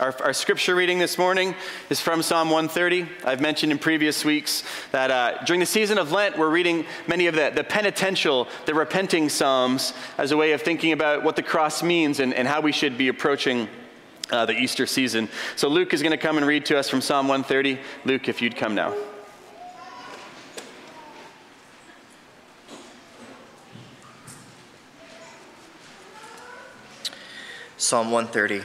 Our, our, scripture reading this morning is from Psalm 130. I've mentioned in previous weeks that uh, during the season of Lent, we're reading many of the, the penitential, the repenting Psalms as a way of thinking about what the cross means and, and how we should be approaching uh, the Easter season. So Luke is going to come and read to us from Psalm 130. Luke, if you'd come now. Psalm 130.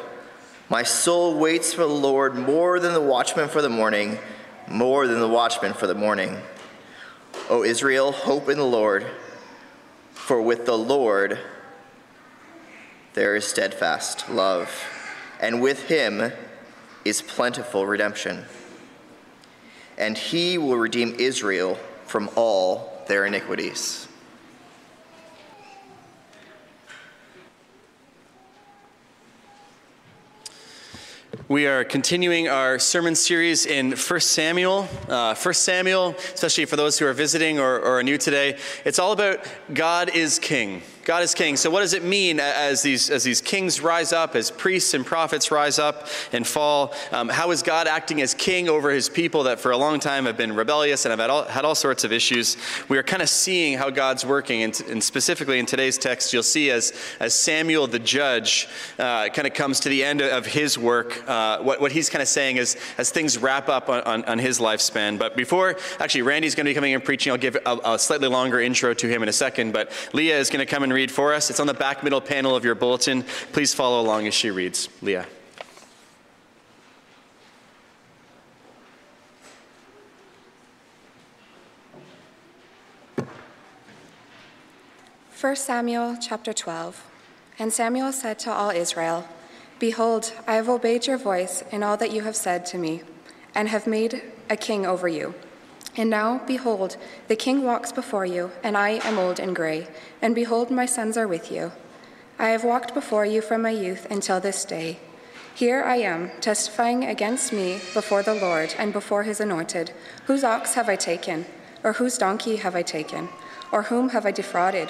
My soul waits for the Lord more than the watchman for the morning, more than the watchman for the morning. O Israel, hope in the Lord, for with the Lord there is steadfast love, and with him is plentiful redemption. And he will redeem Israel from all their iniquities. We are continuing our sermon series in 1 Samuel. Uh, 1 Samuel, especially for those who are visiting or, or are new today, it's all about God is King. God is king. So, what does it mean as these, as these kings rise up, as priests and prophets rise up and fall? Um, how is God acting as king over his people that for a long time have been rebellious and have had all, had all sorts of issues? We are kind of seeing how God's working. And, and specifically in today's text, you'll see as, as Samuel the judge uh, kind of comes to the end of his work, uh, what, what he's kind of saying is as things wrap up on, on, on his lifespan. But before, actually, Randy's going to be coming and preaching. I'll give a, a slightly longer intro to him in a second. But Leah is going to come and read for us. It's on the back middle panel of your bulletin. Please follow along as she reads. Leah. First Samuel chapter 12. And Samuel said to all Israel, Behold, I have obeyed your voice in all that you have said to me, and have made a king over you. And now, behold, the king walks before you, and I am old and gray, and behold, my sons are with you. I have walked before you from my youth until this day. Here I am, testifying against me before the Lord and before his anointed. Whose ox have I taken? Or whose donkey have I taken? Or whom have I defrauded?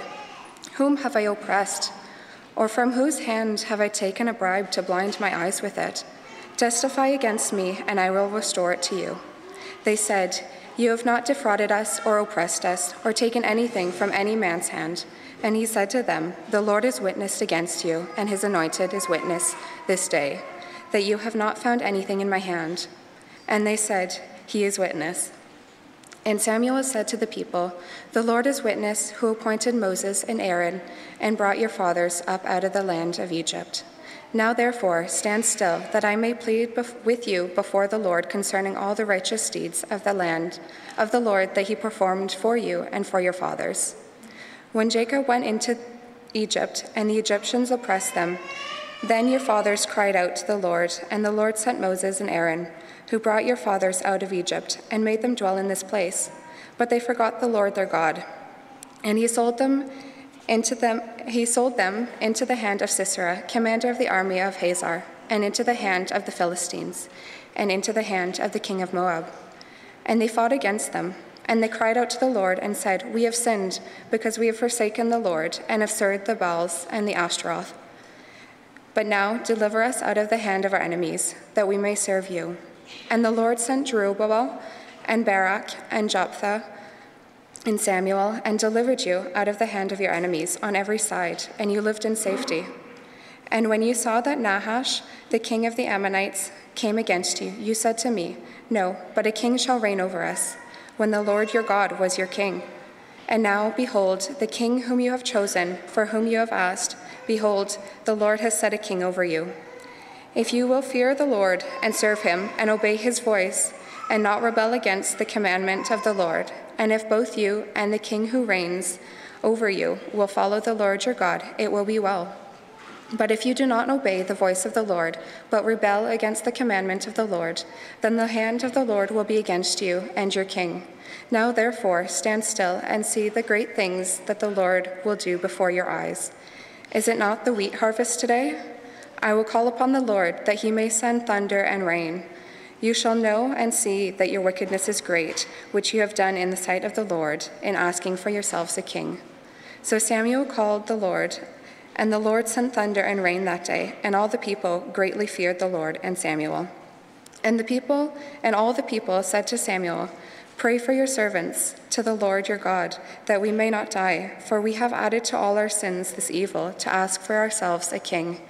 Whom have I oppressed? Or from whose hand have I taken a bribe to blind my eyes with it? Testify against me, and I will restore it to you. They said, you have not defrauded us or oppressed us or taken anything from any man's hand. And he said to them, The Lord is witness against you, and his anointed is witness this day, that you have not found anything in my hand. And they said, He is witness. And Samuel said to the people, The Lord is witness who appointed Moses and Aaron and brought your fathers up out of the land of Egypt. Now, therefore, stand still, that I may plead with you before the Lord concerning all the righteous deeds of the land of the Lord that he performed for you and for your fathers. When Jacob went into Egypt and the Egyptians oppressed them, then your fathers cried out to the Lord, and the Lord sent Moses and Aaron, who brought your fathers out of Egypt and made them dwell in this place. But they forgot the Lord their God, and he sold them into them, he sold them into the hand of Sisera, commander of the army of Hazor, and into the hand of the Philistines, and into the hand of the king of Moab. And they fought against them. And they cried out to the Lord and said, We have sinned, because we have forsaken the Lord, and have served the Baals and the Ashtaroth. But now deliver us out of the hand of our enemies, that we may serve you. And the Lord sent Jerubbaal and Barak and Jephthah in Samuel and delivered you out of the hand of your enemies on every side, and you lived in safety. And when you saw that Nahash, the king of the Ammonites, came against you, you said to me, No, but a king shall reign over us, when the Lord your God was your king. And now, behold, the king whom you have chosen, for whom you have asked, behold, the Lord has set a king over you. If you will fear the Lord and serve him and obey his voice, and not rebel against the commandment of the Lord, and if both you and the king who reigns over you will follow the Lord your God, it will be well. But if you do not obey the voice of the Lord, but rebel against the commandment of the Lord, then the hand of the Lord will be against you and your king. Now, therefore, stand still and see the great things that the Lord will do before your eyes. Is it not the wheat harvest today? I will call upon the Lord that he may send thunder and rain. You shall know and see that your wickedness is great, which you have done in the sight of the Lord, in asking for yourselves a king. So Samuel called the Lord and the Lord sent thunder and rain that day, and all the people greatly feared the Lord and Samuel. And the people and all the people said to Samuel, Pray for your servants to the Lord your God, that we may not die, for we have added to all our sins this evil to ask for ourselves a king.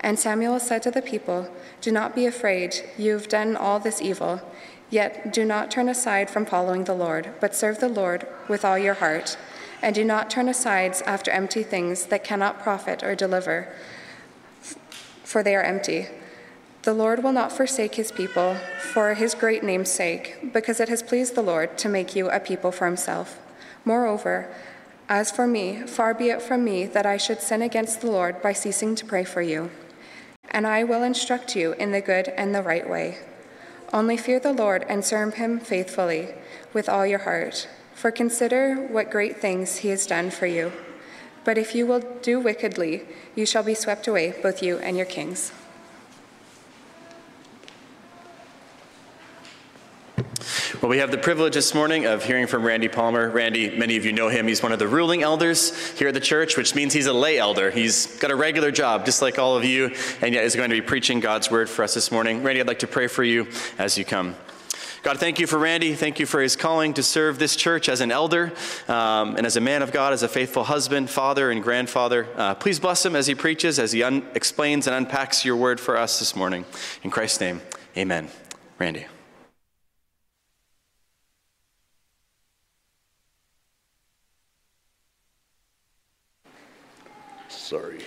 And Samuel said to the people, Do not be afraid, you have done all this evil. Yet do not turn aside from following the Lord, but serve the Lord with all your heart and do not turn aside after empty things that cannot profit or deliver, for they are empty. The Lord will not forsake his people for his great name's sake, because it has pleased the Lord to make you a people for himself. Moreover, as for me, far be it from me that I should sin against the Lord by ceasing to pray for you. And I will instruct you in the good and the right way. Only fear the Lord and serve him faithfully with all your heart for consider what great things he has done for you. But if you will do wickedly, you shall be swept away, both you and your kings. Well, we have the privilege this morning of hearing from Randy Palmer. Randy, many of you know him. He's one of the ruling elders here at the church, which means he's a lay elder. He's got a regular job, just like all of you, and yet is going to be preaching God's word for us this morning. Randy, I'd like to pray for you as you come. God, thank you for Randy. Thank you for his calling to serve this church as an elder um, and as a man of God, as a faithful husband, father, and grandfather. Uh, please bless him as he preaches, as he un- explains and unpacks your word for us this morning. In Christ's name, amen. Randy. Sorry.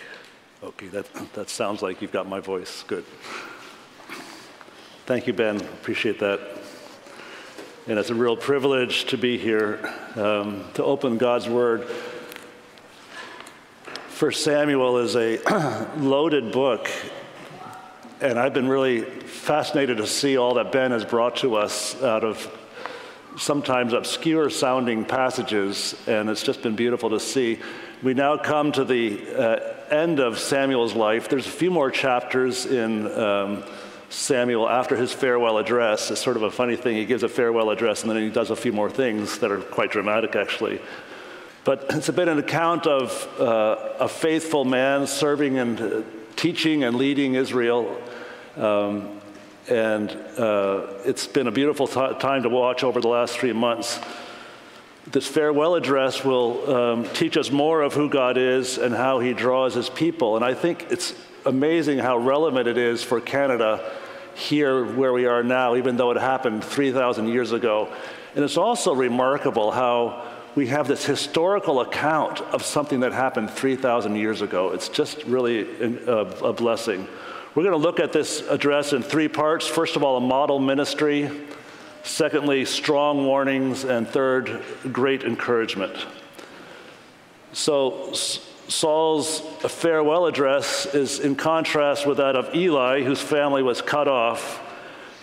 Okay, that, that sounds like you've got my voice. Good. Thank you, Ben. Appreciate that. And it's a real privilege to be here um, to open God's Word. First Samuel is a loaded book, and I've been really fascinated to see all that Ben has brought to us out of sometimes obscure sounding passages, and it's just been beautiful to see. We now come to the uh, end of Samuel's life. There's a few more chapters in. Um, Samuel after his farewell address. It's sort of a funny thing. He gives a farewell address and then he does a few more things that are quite dramatic, actually. But it's a bit an account of uh, a faithful man serving and uh, teaching and leading Israel. Um, and uh, it's been a beautiful t- time to watch over the last three months. This farewell address will um, teach us more of who God is and how he draws his people. And I think it's amazing how relevant it is for Canada here where we are now, even though it happened 3,000 years ago. And it's also remarkable how we have this historical account of something that happened 3,000 years ago. It's just really a, a blessing. We're going to look at this address in three parts. First of all, a model ministry. Secondly, strong warnings. And third, great encouragement. So, Saul's farewell address is in contrast with that of Eli, whose family was cut off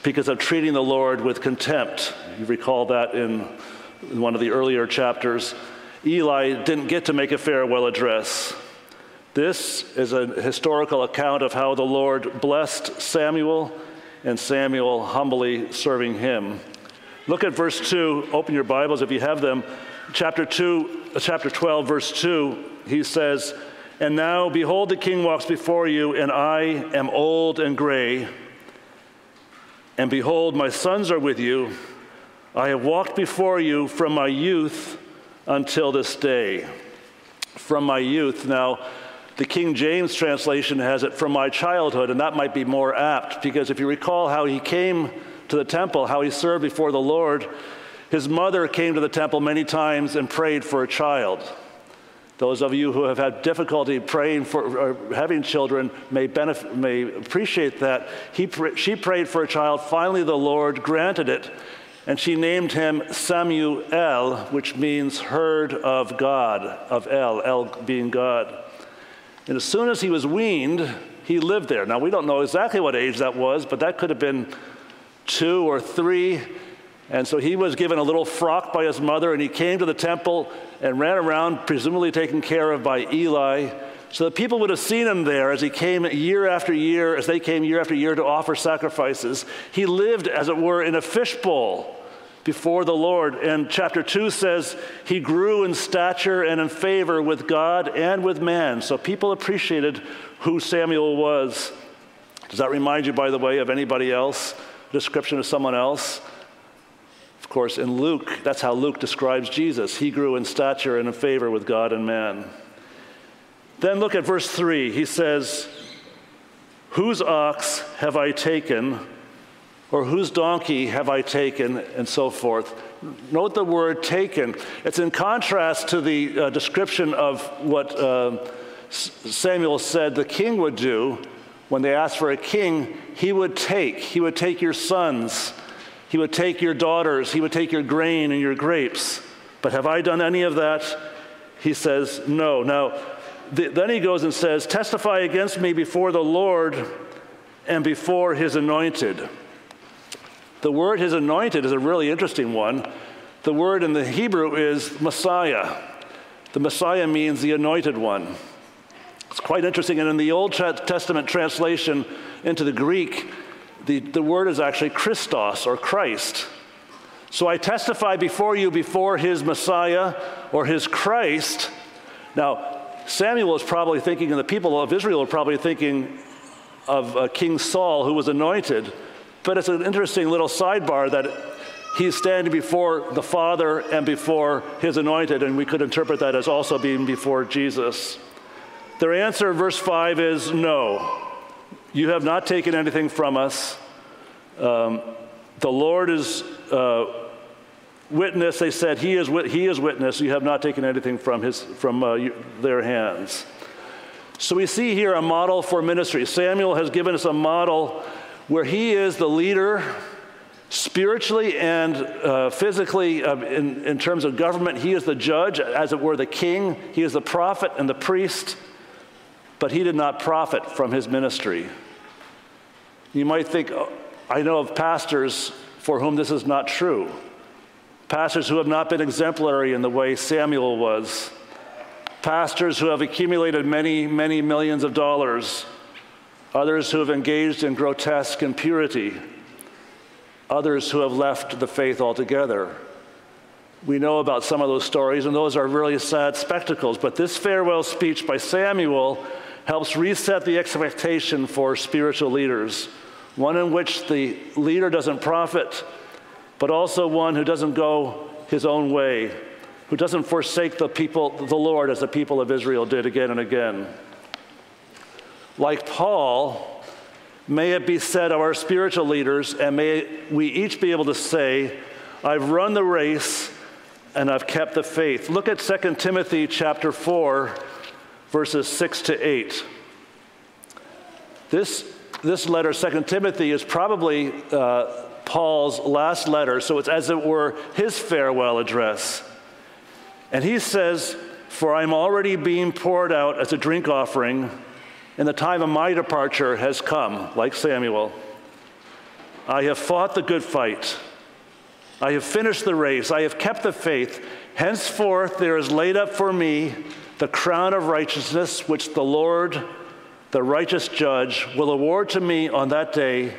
because of treating the Lord with contempt. You recall that in one of the earlier chapters. Eli didn't get to make a farewell address. This is a historical account of how the Lord blessed Samuel and Samuel humbly serving him. Look at verse 2. Open your Bibles if you have them. Chapter 2, uh, chapter 12, verse 2 he says, And now, behold, the king walks before you, and I am old and gray. And behold, my sons are with you. I have walked before you from my youth until this day. From my youth. Now, the King James translation has it from my childhood, and that might be more apt because if you recall how he came to the temple, how he served before the Lord, his mother came to the temple many times and prayed for a child. Those of you who have had difficulty praying for or having children may, benefit, may appreciate that. He, she prayed for a child. Finally, the Lord granted it, and she named him Samuel, which means heard of God, of El, El being God. And as soon as he was weaned, he lived there. Now, we don't know exactly what age that was, but that could have been two or three. And so he was given a little frock by his mother, and he came to the temple and ran around, presumably taken care of by Eli. So the people would have seen him there as he came year after year, as they came year after year to offer sacrifices. He lived, as it were, in a fishbowl before the Lord. And chapter 2 says he grew in stature and in favor with God and with man. So people appreciated who Samuel was. Does that remind you, by the way, of anybody else? Description of someone else? Of course, in Luke, that's how Luke describes Jesus. He grew in stature and in favor with God and man. Then look at verse 3. He says, Whose ox have I taken, or whose donkey have I taken, and so forth. Note the word taken. It's in contrast to the uh, description of what uh, Samuel said the king would do when they asked for a king. He would take, he would take your sons, he would take your daughters, he would take your grain and your grapes. But have I done any of that? He says, No. Now, the, then he goes and says, Testify against me before the Lord and before his anointed. The word his anointed is a really interesting one. The word in the Hebrew is Messiah. The Messiah means the anointed one. It's quite interesting. And in the Old Testament translation into the Greek, the, the word is actually Christos or Christ. So I testify before you before his Messiah or his Christ. Now, Samuel is probably thinking, and the people of Israel are probably thinking of uh, King Saul, who was anointed. But it's an interesting little sidebar that he's standing before the Father and before his anointed, and we could interpret that as also being before Jesus. Their answer verse 5 is no. You have not taken anything from us. Um, the Lord is uh, witness, they said, he is, he is witness, you have not taken anything from, his, from uh, their hands. So we see here a model for ministry. Samuel has given us a model where he is the leader spiritually and uh, physically uh, in, in terms of government. He is the judge, as it were, the king. He is the prophet and the priest, but he did not profit from his ministry. You might think, oh, I know of pastors for whom this is not true. Pastors who have not been exemplary in the way Samuel was. Pastors who have accumulated many, many millions of dollars. Others who have engaged in grotesque impurity. Others who have left the faith altogether. We know about some of those stories, and those are really sad spectacles. But this farewell speech by Samuel helps reset the expectation for spiritual leaders, one in which the leader doesn't profit but also one who doesn't go his own way, who doesn't forsake the people, the Lord, as the people of Israel did again and again. Like Paul, may it be said of our spiritual leaders, and may we each be able to say, I've run the race and I've kept the faith. Look at 2 Timothy chapter 4, verses 6 to 8. This, this letter, 2 Timothy, is probably uh, Paul's last letter, so it's as it were his farewell address. And he says, For I'm already being poured out as a drink offering, and the time of my departure has come, like Samuel. I have fought the good fight. I have finished the race. I have kept the faith. Henceforth, there is laid up for me the crown of righteousness, which the Lord, the righteous judge, will award to me on that day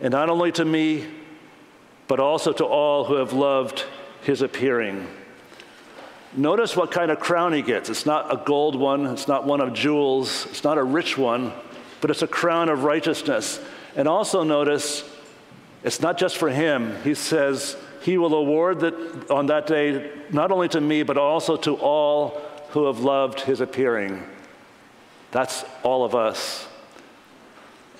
and not only to me, but also to all who have loved his appearing. Notice what kind of crown he gets. It's not a gold one, it's not one of jewels, it's not a rich one, but it's a crown of righteousness. And also notice it's not just for him. He says he will award that on that day not only to me, but also to all who have loved his appearing. That's all of us.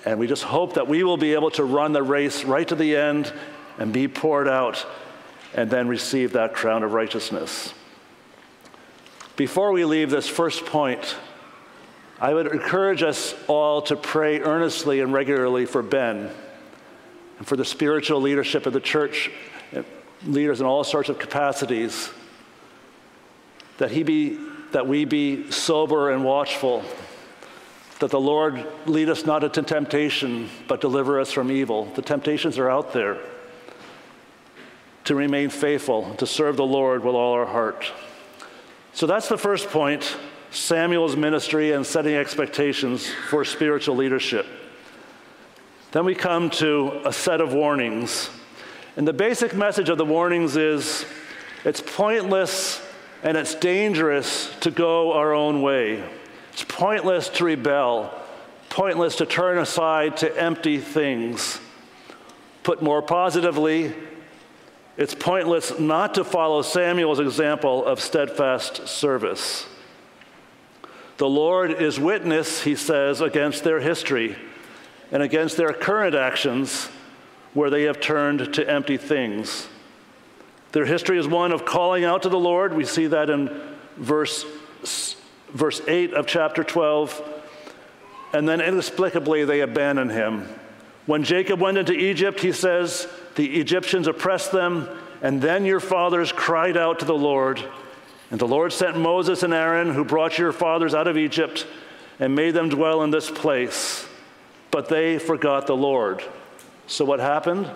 And we just hope that we will be able to run the race right to the end and be poured out and then receive that crown of righteousness. Before we leave this first point, I would encourage us all to pray earnestly and regularly for Ben and for the spiritual leadership of the church, eh, leaders in all sorts of capacities, that he be that we be sober and watchful that the Lord lead us not into temptation, but deliver us from evil. The temptations are out there. To remain faithful, to serve the Lord with all our heart. So that's the first point Samuel's ministry and setting expectations for spiritual leadership. Then we come to a set of warnings. And the basic message of the warnings is it's pointless and it's dangerous to go our own way. It's pointless to rebel, pointless to turn aside to empty things. Put more positively, it's pointless not to follow Samuel's example of steadfast service. The Lord is witness, he says, against their history and against their current actions where they have turned to empty things. Their history is one of calling out to the Lord. We see that in verse, verse 8 of chapter 12. And then inexplicably, they abandon him. When Jacob went into Egypt, he says, the Egyptians oppressed them, and then your fathers cried out to the Lord. And the Lord sent Moses and Aaron, who brought your fathers out of Egypt, and made them dwell in this place. But they forgot the Lord. So what happened?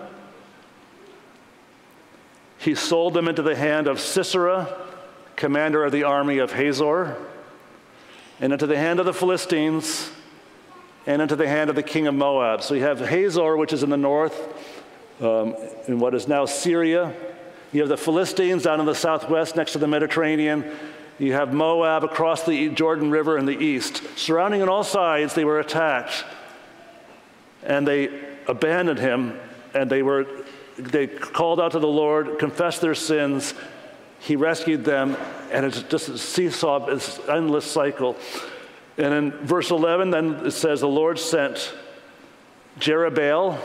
He sold them into the hand of Sisera, commander of the army of Hazor, and into the hand of the Philistines, and into the hand of the king of Moab. So you have Hazor, which is in the north, um, in what is now Syria. You have the Philistines down in the southwest next to the Mediterranean. You have Moab across the Jordan River in the east. Surrounding on all sides, they were attacked. And they abandoned him, and they were they called out to the Lord, confessed their sins. He rescued them, and it's just a seesaw, an endless cycle. And in verse 11, then it says, The Lord sent Jerubbaal,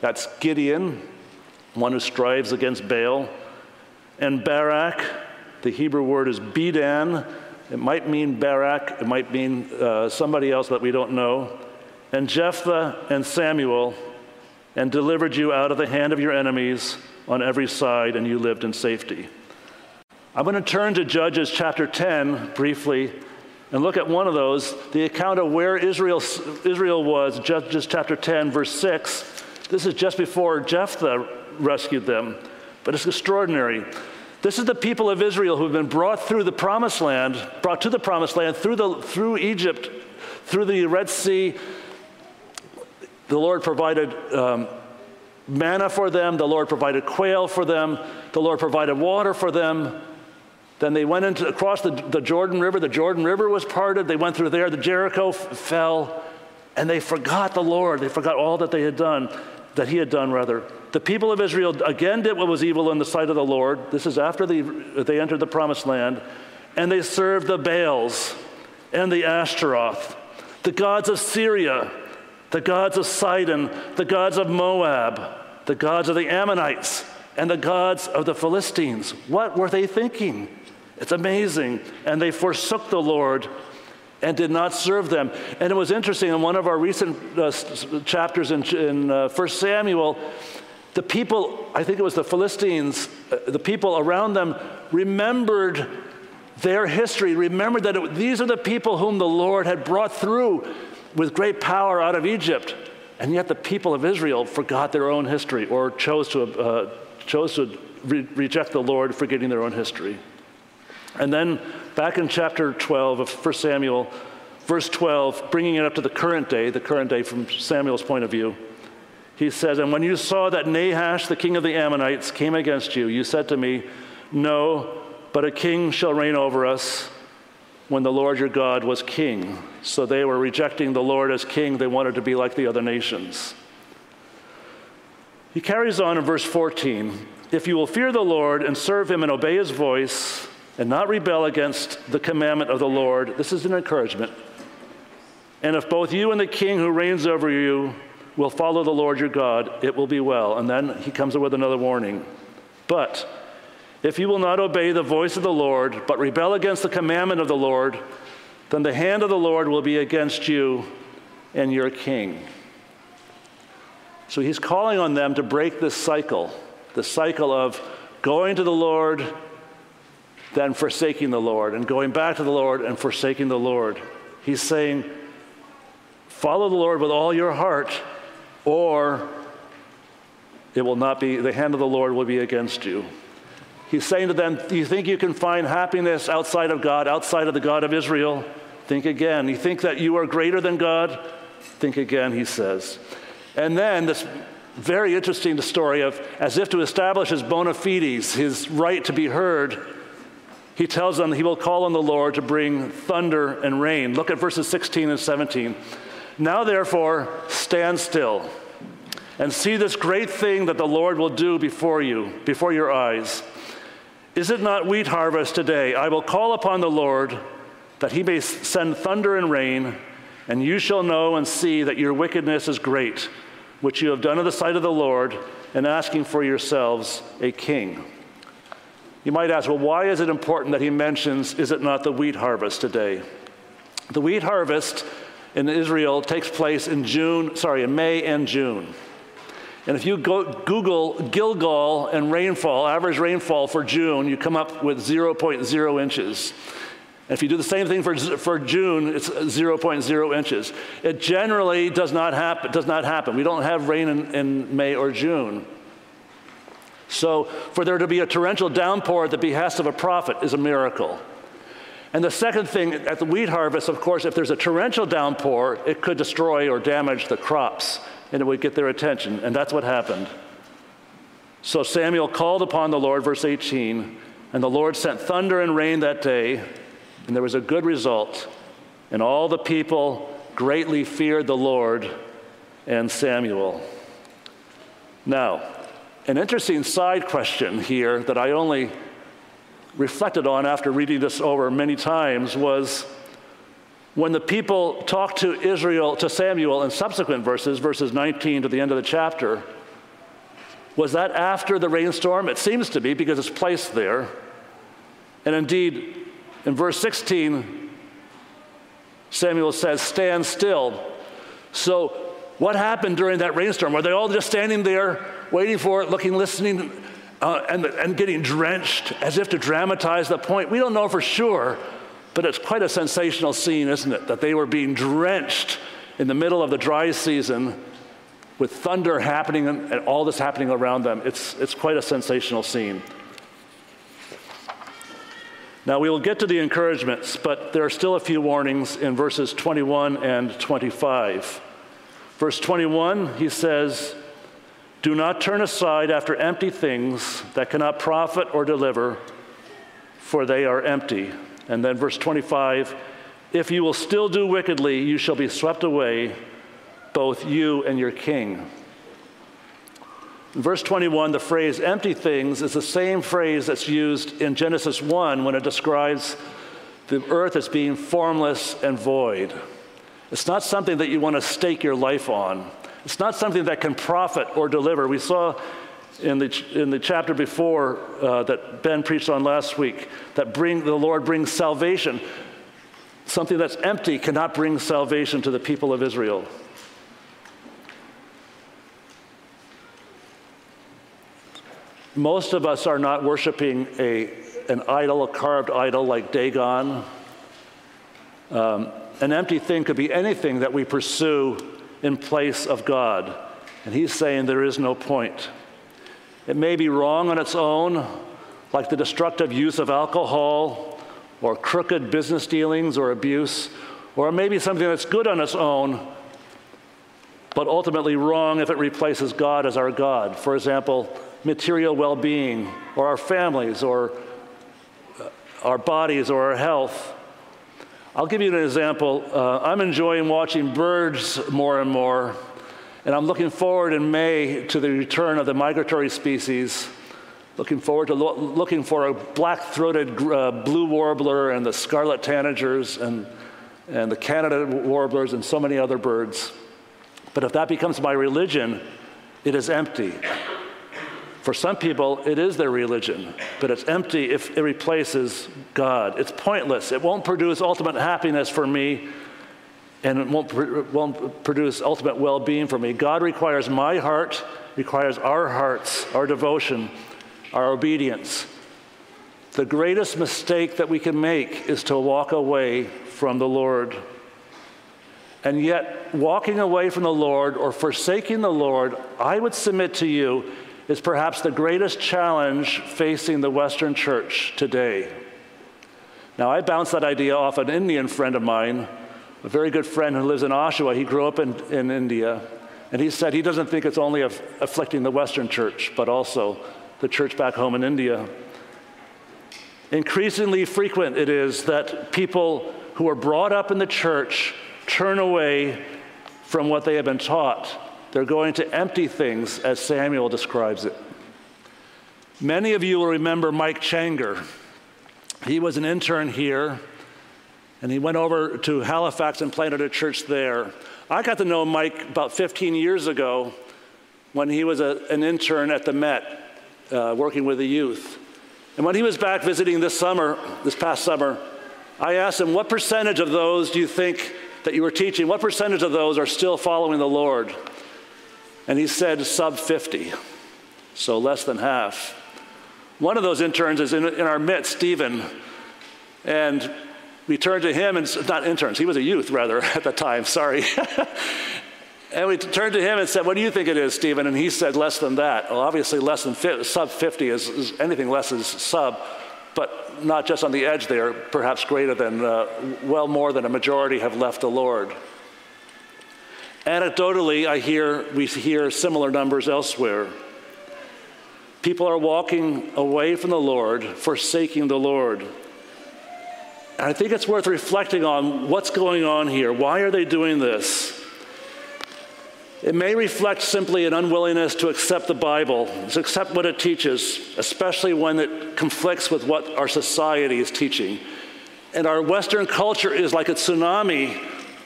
that's Gideon, one who strives against Baal, and Barak, the Hebrew word is Bedan. It might mean Barak, it might mean uh, somebody else that we don't know. And Jephthah and Samuel, and delivered you out of the hand of your enemies on every side, and you lived in safety. I'm going to turn to Judges chapter 10 briefly and look at one of those, the account of where Israel, Israel was, Judges chapter 10, verse 6. This is just before Jephthah rescued them, but it's extraordinary. This is the people of Israel who've been brought through the promised land, brought to the promised land through, the, through Egypt, through the Red Sea, the Lord provided um, manna for them, the Lord provided quail for them, the Lord provided water for them. Then they went into, across the, the Jordan River. The Jordan River was parted. They went through there. The Jericho f- fell. And they forgot the Lord. They forgot all that they had done, that He had done, rather. The people of Israel again did what was evil in the sight of the Lord. This is after they, they entered the promised land. And they served the Baals and the Ashtaroth, the gods of Syria the gods of Sidon, the gods of Moab, the gods of the Ammonites, and the gods of the Philistines. What were they thinking? It's amazing. And they forsook the Lord and did not serve them. And it was interesting in one of our recent uh, chapters in, in uh, 1 Samuel, the people, I think it was the Philistines, uh, the people around them remembered their history, remembered that it, these are the people whom the Lord had brought through with great power out of Egypt. And yet the people of Israel forgot their own history or chose to, uh, chose to re- reject the Lord, forgetting their own history. And then back in chapter 12 of 1 Samuel, verse 12, bringing it up to the current day, the current day from Samuel's point of view, he says, And when you saw that Nahash, the king of the Ammonites, came against you, you said to me, No, but a king shall reign over us when the Lord your God was king. So they were rejecting the Lord as king. They wanted to be like the other nations. He carries on in verse 14 If you will fear the Lord and serve him and obey his voice and not rebel against the commandment of the Lord, this is an encouragement. And if both you and the king who reigns over you will follow the Lord your God, it will be well. And then he comes with another warning. But if you will not obey the voice of the Lord, but rebel against the commandment of the Lord, then the hand of the Lord will be against you and your king. So he's calling on them to break this cycle, the cycle of going to the Lord, then forsaking the Lord, and going back to the Lord and forsaking the Lord. He's saying, Follow the Lord with all your heart, or it will not be, the hand of the Lord will be against you. He's saying to them, Do you think you can find happiness outside of God, outside of the God of Israel? Think again. You think that you are greater than God? Think again, he says. And then this very interesting story of, as if to establish his bona fides, his right to be heard, he tells them he will call on the Lord to bring thunder and rain. Look at verses 16 and 17. Now, therefore, stand still and see this great thing that the Lord will do before you, before your eyes. Is it not wheat harvest today? I will call upon the Lord that he may send thunder and rain, and you shall know and see that your wickedness is great, which you have done in the sight of the Lord, and asking for yourselves a king. You might ask, well, why is it important that he mentions, is it not the wheat harvest today? The wheat harvest in Israel takes place in June, sorry, in May and June. And if you go Google Gilgal and rainfall, average rainfall for June, you come up with 0.0 inches. If you do the same thing for, for June, it's 0.0 inches. It generally does not happen. Does not happen. We don't have rain in, in May or June. So for there to be a torrential downpour at the behest of a prophet is a miracle. And the second thing, at the wheat harvest, of course, if there's a torrential downpour, it could destroy or damage the crops and it would get their attention. And that's what happened. So Samuel called upon the Lord, verse 18, and the Lord sent thunder and rain that day, and there was a good result. And all the people greatly feared the Lord and Samuel. Now, an interesting side question here that I only reflected on after reading this over many times was when the people talked to Israel, to Samuel in subsequent verses, verses 19 to the end of the chapter, was that after the rainstorm? It seems to be because it's placed there. And indeed, in verse 16, Samuel says, Stand still. So, what happened during that rainstorm? Were they all just standing there, waiting for it, looking, listening, uh, and, and getting drenched as if to dramatize the point? We don't know for sure. But it's quite a sensational scene, isn't it? That they were being drenched in the middle of the dry season with thunder happening and all this happening around them. It's, it's quite a sensational scene. Now, we will get to the encouragements, but there are still a few warnings in verses 21 and 25. Verse 21, he says, Do not turn aside after empty things that cannot profit or deliver, for they are empty. And then verse 25 If you will still do wickedly, you shall be swept away, both you and your king. In verse 21, the phrase empty things is the same phrase that's used in Genesis 1 when it describes the earth as being formless and void. It's not something that you want to stake your life on. It's not something that can profit or deliver. We saw in the, in the chapter before uh, that Ben preached on last week, that bring, the Lord brings salvation. Something that's empty cannot bring salvation to the people of Israel. Most of us are not worshiping a, an idol, a carved idol like Dagon. Um, an empty thing could be anything that we pursue in place of God. And he's saying there is no point. It may be wrong on its own, like the destructive use of alcohol or crooked business dealings or abuse, or it may be something that's good on its own, but ultimately wrong if it replaces God as our God. For example, material well being, or our families, or uh, our bodies, or our health. I'll give you an example. Uh, I'm enjoying watching birds more and more. And I'm looking forward in May to the return of the migratory species. Looking forward to lo- looking for a black throated uh, blue warbler and the scarlet tanagers and, and the Canada warblers and so many other birds. But if that becomes my religion, it is empty. For some people, it is their religion, but it's empty if it replaces God. It's pointless. It won't produce ultimate happiness for me and it won't, won't produce ultimate well being for me. God requires my heart, requires our hearts, our devotion, our obedience. The greatest mistake that we can make is to walk away from the Lord. and yet walking away from the Lord or forsaking the Lord, I would submit to you, is perhaps the greatest challenge facing the Western church today. Now, I bounced that idea off an Indian friend of mine, a very good friend who lives in Oshawa. He grew up in, in India, and he said he doesn't think it's only afflicting the Western church, but also the church back home in India. Increasingly frequent it is that people who are brought up in the church turn away from what they have been taught. They're going to empty things, as Samuel describes it. Many of you will remember Mike Changer. He was an intern here, and he went over to Halifax and planted a church there. I got to know Mike about 15 years ago when he was a, an intern at the Met, uh, working with the youth. And when he was back visiting this summer, this past summer, I asked him, What percentage of those do you think that you were teaching, what percentage of those are still following the Lord? And he said sub 50, so less than half. One of those interns is in, in our midst, Stephen. And we turned to him, and not interns, he was a youth rather at the time, sorry. and we turned to him and said, What do you think it is, Stephen? And he said, Less than that. Well, obviously, less than fi- sub 50 is, is anything less is sub but not just on the edge there, perhaps greater than, uh, well more than a majority have left the Lord. Anecdotally, I hear, we hear similar numbers elsewhere. People are walking away from the Lord, forsaking the Lord. And I think it's worth reflecting on what's going on here. Why are they doing this? It may reflect simply an unwillingness to accept the Bible, to accept what it teaches, especially when it conflicts with what our society is teaching. And our Western culture is like a tsunami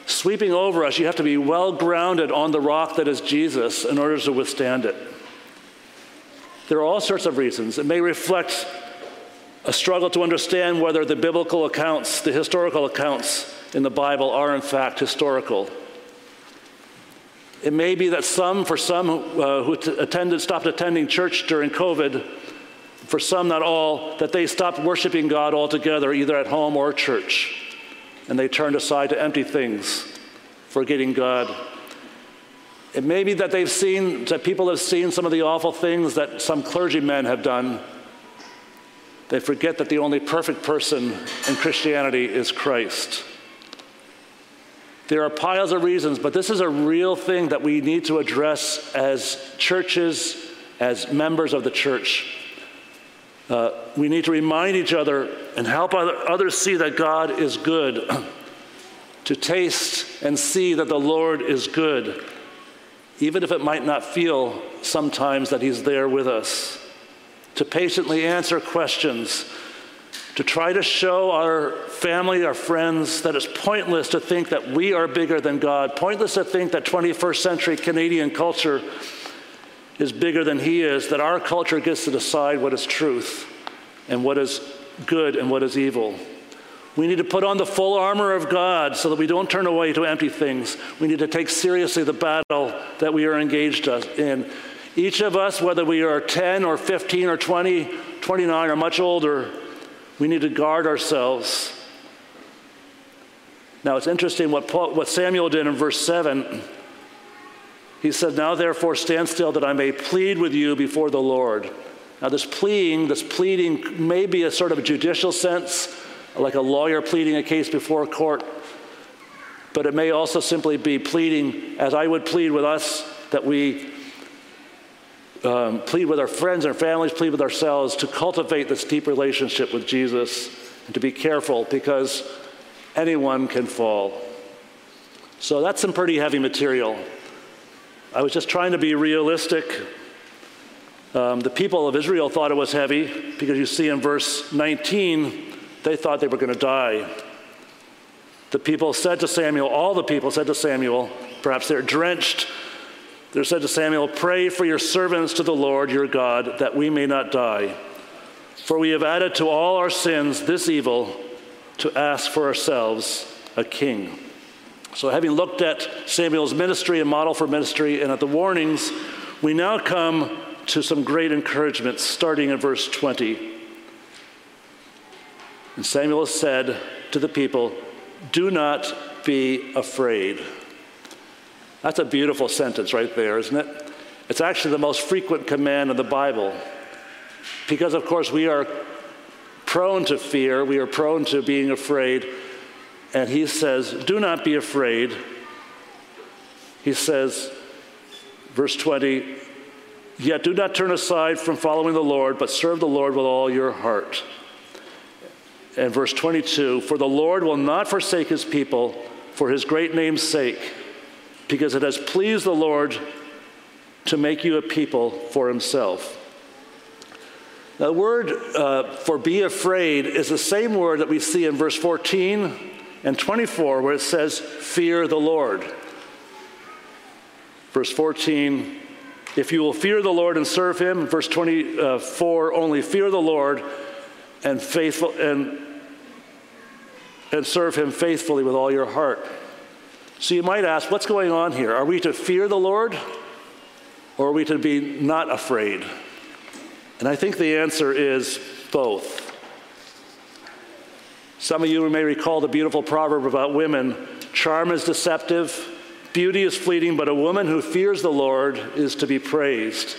sweeping over us. You have to be well grounded on the rock that is Jesus in order to withstand it. There are all sorts of reasons. It may reflect a struggle to understand whether the biblical accounts, the historical accounts in the Bible, are in fact historical. It may be that some, for some uh, who t- attended, stopped attending church during COVID, for some, not all, that they stopped worshiping God altogether, either at home or church. And they turned aside to empty things, forgetting God. It may be that they've seen, that people have seen some of the awful things that some clergymen have done. They forget that the only perfect person in Christianity is Christ. There are piles of reasons, but this is a real thing that we need to address as churches, as members of the church. Uh, we need to remind each other and help others see that God is good, to taste and see that the Lord is good, even if it might not feel sometimes that He's there with us, to patiently answer questions to try to show our family, our friends, that it's pointless to think that we are bigger than God, pointless to think that 21st century Canadian culture is bigger than He is, that our culture gets to decide what is truth and what is good and what is evil. We need to put on the full armor of God so that we don't turn away to empty things. We need to take seriously the battle that we are engaged in. Each of us, whether we are 10 or 15 or 20, 29 or much older, we need to guard ourselves. Now, it's interesting what, Paul, what Samuel did in verse 7. He said, Now therefore stand still that I may plead with you before the Lord. Now, this pleading, this pleading may be a sort of a judicial sense, like a lawyer pleading a case before a court, but it may also simply be pleading, as I would plead with us, that we um, plead with our friends and our families, plead with ourselves to cultivate this deep relationship with Jesus and to be careful because anyone can fall. So that's some pretty heavy material. I was just trying to be realistic. Um, the people of Israel thought it was heavy because you see in verse 19, they thought they were going to die. The people said to Samuel, all the people said to Samuel, perhaps they're drenched they said to Samuel, Pray for your servants to the Lord your God, that we may not die. For we have added to all our sins this evil to ask for ourselves a king. So, having looked at Samuel's ministry and model for ministry and at the warnings, we now come to some great encouragement, starting in verse 20. And Samuel said to the people, Do not be afraid. That's a beautiful sentence right there, isn't it? It's actually the most frequent command in the Bible. Because, of course, we are prone to fear, we are prone to being afraid. And he says, Do not be afraid. He says, verse 20, Yet do not turn aside from following the Lord, but serve the Lord with all your heart. And verse 22 For the Lord will not forsake his people for his great name's sake, because it has pleased the Lord to make you a people for himself. The word uh, for be afraid is the same word that we see in verse 14 and 24, where it says, Fear the Lord. Verse 14, if you will fear the Lord and serve him, verse 24, only fear the Lord and faithful and and serve him faithfully with all your heart. So you might ask, what's going on here? Are we to fear the Lord or are we to be not afraid? And I think the answer is both. Some of you may recall the beautiful proverb about women charm is deceptive, beauty is fleeting, but a woman who fears the Lord is to be praised.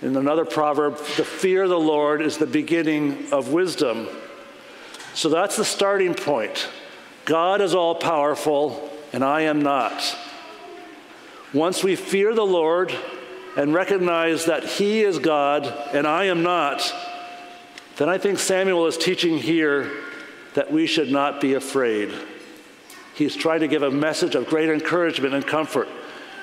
In another proverb, the fear of the Lord is the beginning of wisdom. So that's the starting point. God is all powerful, and I am not. Once we fear the Lord and recognize that He is God and I am not, then I think Samuel is teaching here that we should not be afraid. He's trying to give a message of great encouragement and comfort.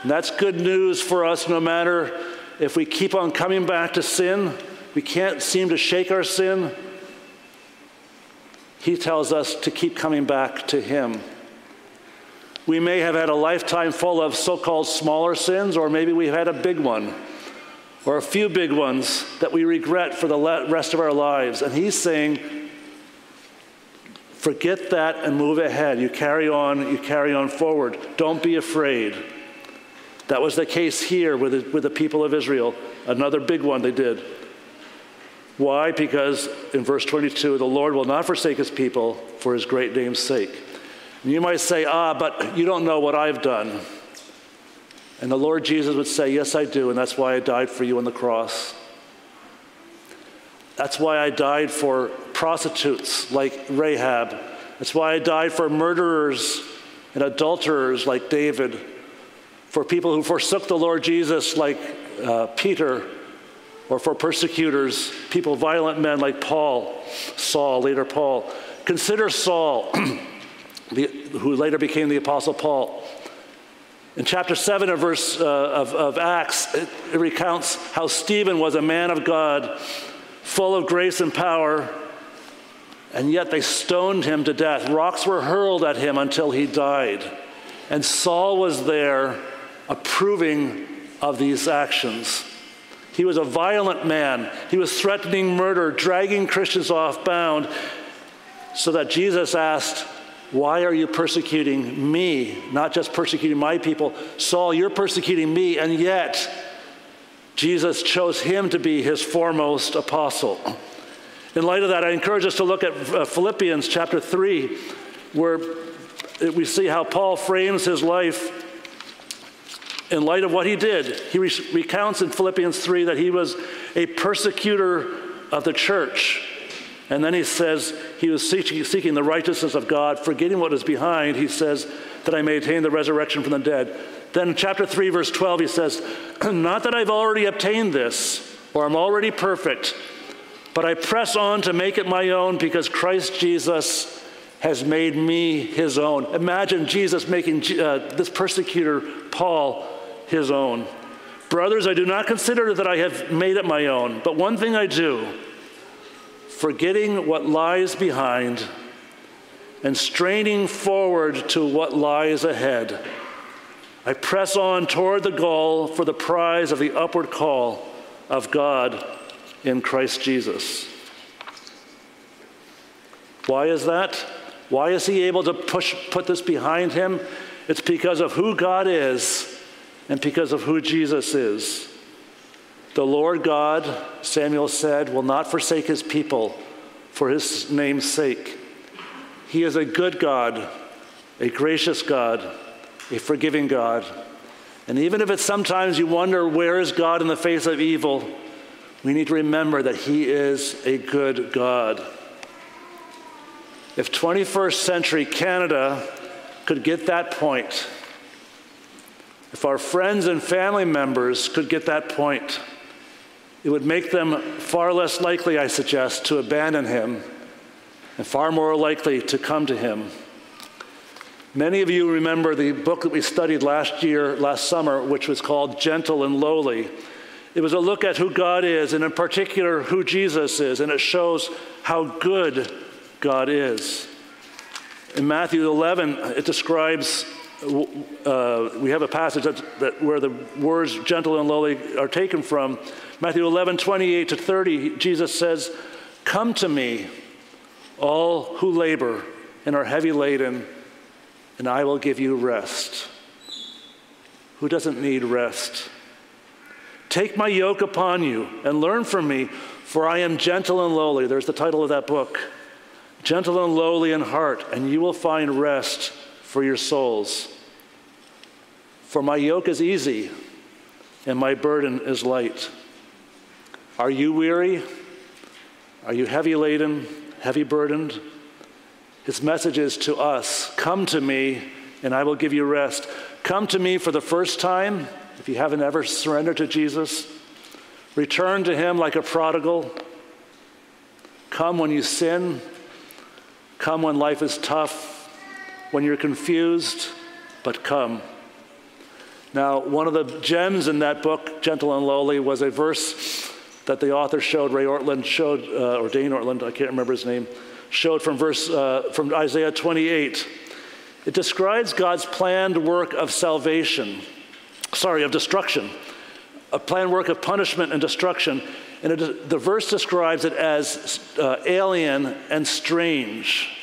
And that's good news for us no matter if we keep on coming back to sin, we can't seem to shake our sin. He tells us to keep coming back to Him. We may have had a lifetime full of so called smaller sins, or maybe we've had a big one, or a few big ones that we regret for the rest of our lives. And He's saying, forget that and move ahead. You carry on, you carry on forward. Don't be afraid. That was the case here with the, with the people of Israel. Another big one they did. Why? Because in verse 22, the Lord will not forsake his people for his great name's sake. And you might say, ah, but you don't know what I've done. And the Lord Jesus would say, Yes, I do, and that's why I died for you on the cross. That's why I died for prostitutes like Rahab. That's why I died for murderers and adulterers like David, for people who forsook the Lord Jesus like uh, Peter or for persecutors, people, violent men like Paul, Saul, later Paul. Consider Saul, who later became the Apostle Paul. In chapter 7 of, verse, uh, of, of Acts, it, it recounts how Stephen was a man of God, full of grace and power, and yet they stoned him to death. Rocks were hurled at him until he died. And Saul was there approving of these actions. He was a violent man. He was threatening murder, dragging Christians off bound, so that Jesus asked, Why are you persecuting me? Not just persecuting my people. Saul, you're persecuting me, and yet Jesus chose him to be his foremost apostle. In light of that, I encourage us to look at uh, Philippians chapter 3, where we see how Paul frames his life in light of what he did. He recounts in Philippians 3 that he was a persecutor of the church. And then he says he was seeking, seeking the righteousness of God, forgetting what is behind. He says that I may attain the resurrection from the dead. Then, chapter 3, verse 12, he says, Not that I've already obtained this, or I'm already perfect, but I press on to make it my own because Christ Jesus has made me his own. Imagine Jesus making uh, this persecutor, Paul, his own. Brothers, I do not consider that I have made it my own, but one thing I do, forgetting what lies behind and straining forward to what lies ahead, I press on toward the goal for the prize of the upward call of God in Christ Jesus. Why is that? Why is he able to push, put this behind him? It's because of who God is and because of who Jesus is. The Lord God, Samuel said, will not forsake his people for his name's sake. He is a good God, a gracious God, a forgiving God. And even if it's sometimes you wonder, where is God in the face of evil? We need to remember that He is a good God. If 21st century Canada could get that point, if our friends and family members could get that point, it would make them far less likely, I suggest, to abandon him and far more likely to come to him. Many of you remember the book that we studied last year, last summer, which was called Gentle and Lowly. It was a look at who God is, and in particular, who Jesus is, and it shows how good God is. In Matthew 11, it describes uh, we have a passage that, that where the words gentle and lowly are taken from. Matthew 11, 28 to 30, Jesus says, Come to me, all who labor and are heavy laden, and I will give you rest. Who doesn't need rest? Take my yoke upon you and learn from me, for I am gentle and lowly. There's the title of that book. Gentle and lowly in heart, and you will find rest for your souls. For my yoke is easy and my burden is light. Are you weary? Are you heavy laden, heavy burdened? His message is to us Come to me, and I will give you rest. Come to me for the first time, if you haven't ever surrendered to Jesus. Return to Him like a prodigal. Come when you sin. Come when life is tough when you're confused, but come. Now, one of the gems in that book, Gentle and Lowly, was a verse that the author showed, Ray Ortlund showed, uh, or Dane Ortlund, I can't remember his name, showed from verse uh, from Isaiah 28. It describes God's planned work of salvation, sorry, of destruction, a planned work of punishment and destruction. And it, the verse describes it as uh, alien and strange.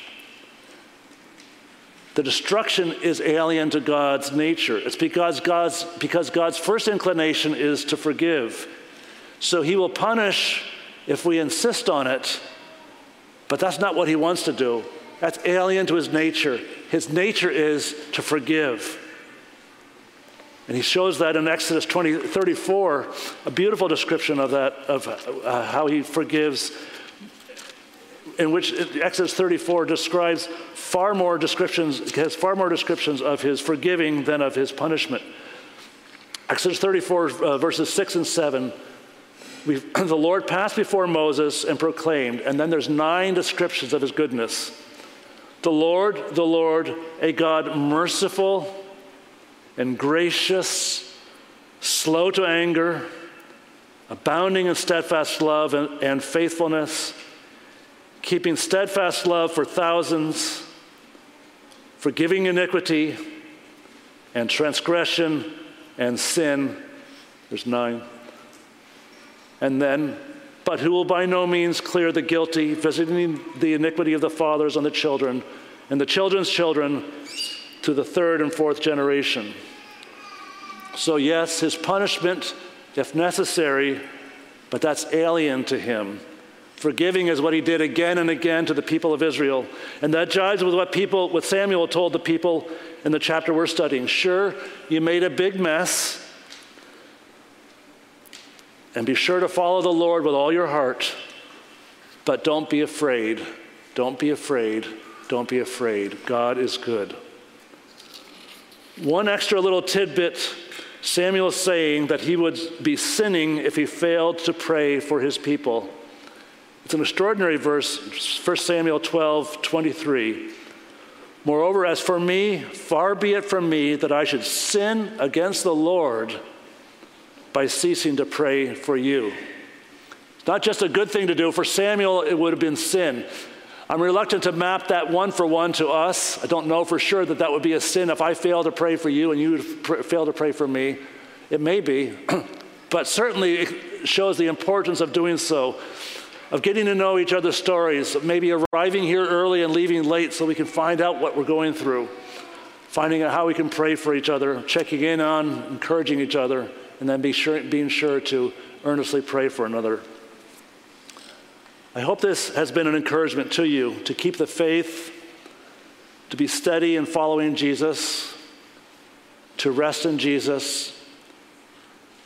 The destruction is alien to God's nature. It's because God's, because God's first inclination is to forgive. So he will punish if we insist on it, but that's not what he wants to do. That's alien to his nature. His nature is to forgive. And he shows that in Exodus 20, 34, a beautiful description of that, of uh, how he forgives in which Exodus 34 describes far more descriptions, has far more descriptions of his forgiving than of his punishment. Exodus 34, uh, verses 6 and 7, the Lord passed before Moses and proclaimed, and then there's nine descriptions of his goodness. The Lord, the Lord, a God merciful and gracious, slow to anger, abounding in steadfast love and, and faithfulness keeping steadfast love for thousands, forgiving iniquity and transgression and sin. There's nine. And then, but who will by no means clear the guilty, visiting the iniquity of the fathers on the children, and the children's children to the third and fourth generation. So, yes, his punishment, if necessary, but that's alien to him. Forgiving is what he did again and again to the people of Israel. And that jives with what people, Samuel told the people in the chapter we're studying. Sure, you made a big mess. And be sure to follow the Lord with all your heart. But don't be afraid. Don't be afraid. Don't be afraid. God is good. One extra little tidbit Samuel saying that he would be sinning if he failed to pray for his people. It's an extraordinary verse, 1 Samuel 12, 23. Moreover, as for me, far be it from me that I should sin against the Lord by ceasing to pray for you. It's not just a good thing to do. For Samuel, it would have been sin. I'm reluctant to map that one for one to us. I don't know for sure that that would be a sin if I fail to pray for you and you fail to pray for me. It may be, but certainly it shows the importance of doing so of getting to know each other's stories, of maybe arriving here early and leaving late so we can find out what we're going through, finding out how we can pray for each other, checking in on, encouraging each other, and then be sure, being sure to earnestly pray for another. I hope this has been an encouragement to you to keep the faith, to be steady in following Jesus, to rest in Jesus,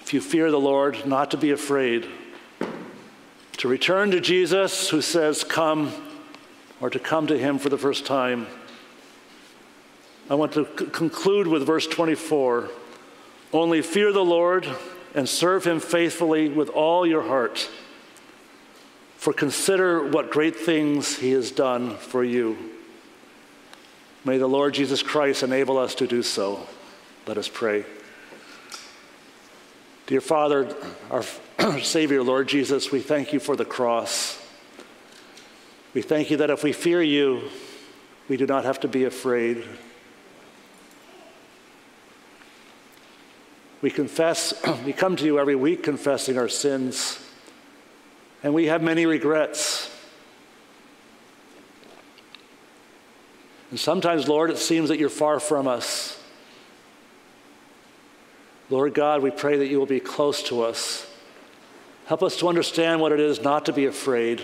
if you fear the Lord, not to be afraid, to return to Jesus who says, Come, or to come to him for the first time. I want to c- conclude with verse 24 Only fear the Lord and serve him faithfully with all your heart. For consider what great things he has done for you. May the Lord Jesus Christ enable us to do so. Let us pray. Dear Father, our Savior, Lord Jesus, we thank you for the cross. We thank you that if we fear you, we do not have to be afraid. We confess, we come to you every week confessing our sins, and we have many regrets. And sometimes, Lord, it seems that you're far from us. Lord God, we pray that you will be close to us. Help us to understand what it is not to be afraid,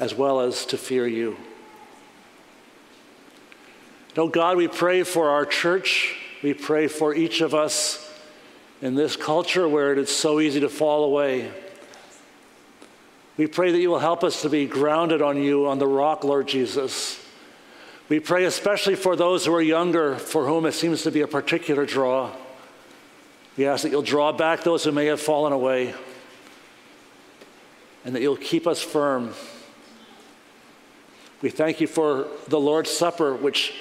as well as to fear you. Oh God, we pray for our church. We pray for each of us in this culture where it is so easy to fall away. We pray that you will help us to be grounded on you, on the rock, Lord Jesus. We pray especially for those who are younger, for whom it seems to be a particular draw. We ask that you'll draw back those who may have fallen away and that you'll keep us firm. We thank you for the Lord's Supper, which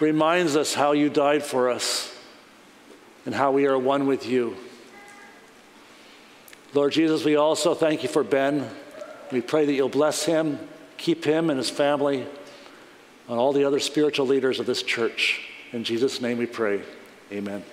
reminds us how you died for us and how we are one with you. Lord Jesus, we also thank you for Ben. We pray that you'll bless him, keep him and his family, and all the other spiritual leaders of this church. In Jesus' name we pray. Amen.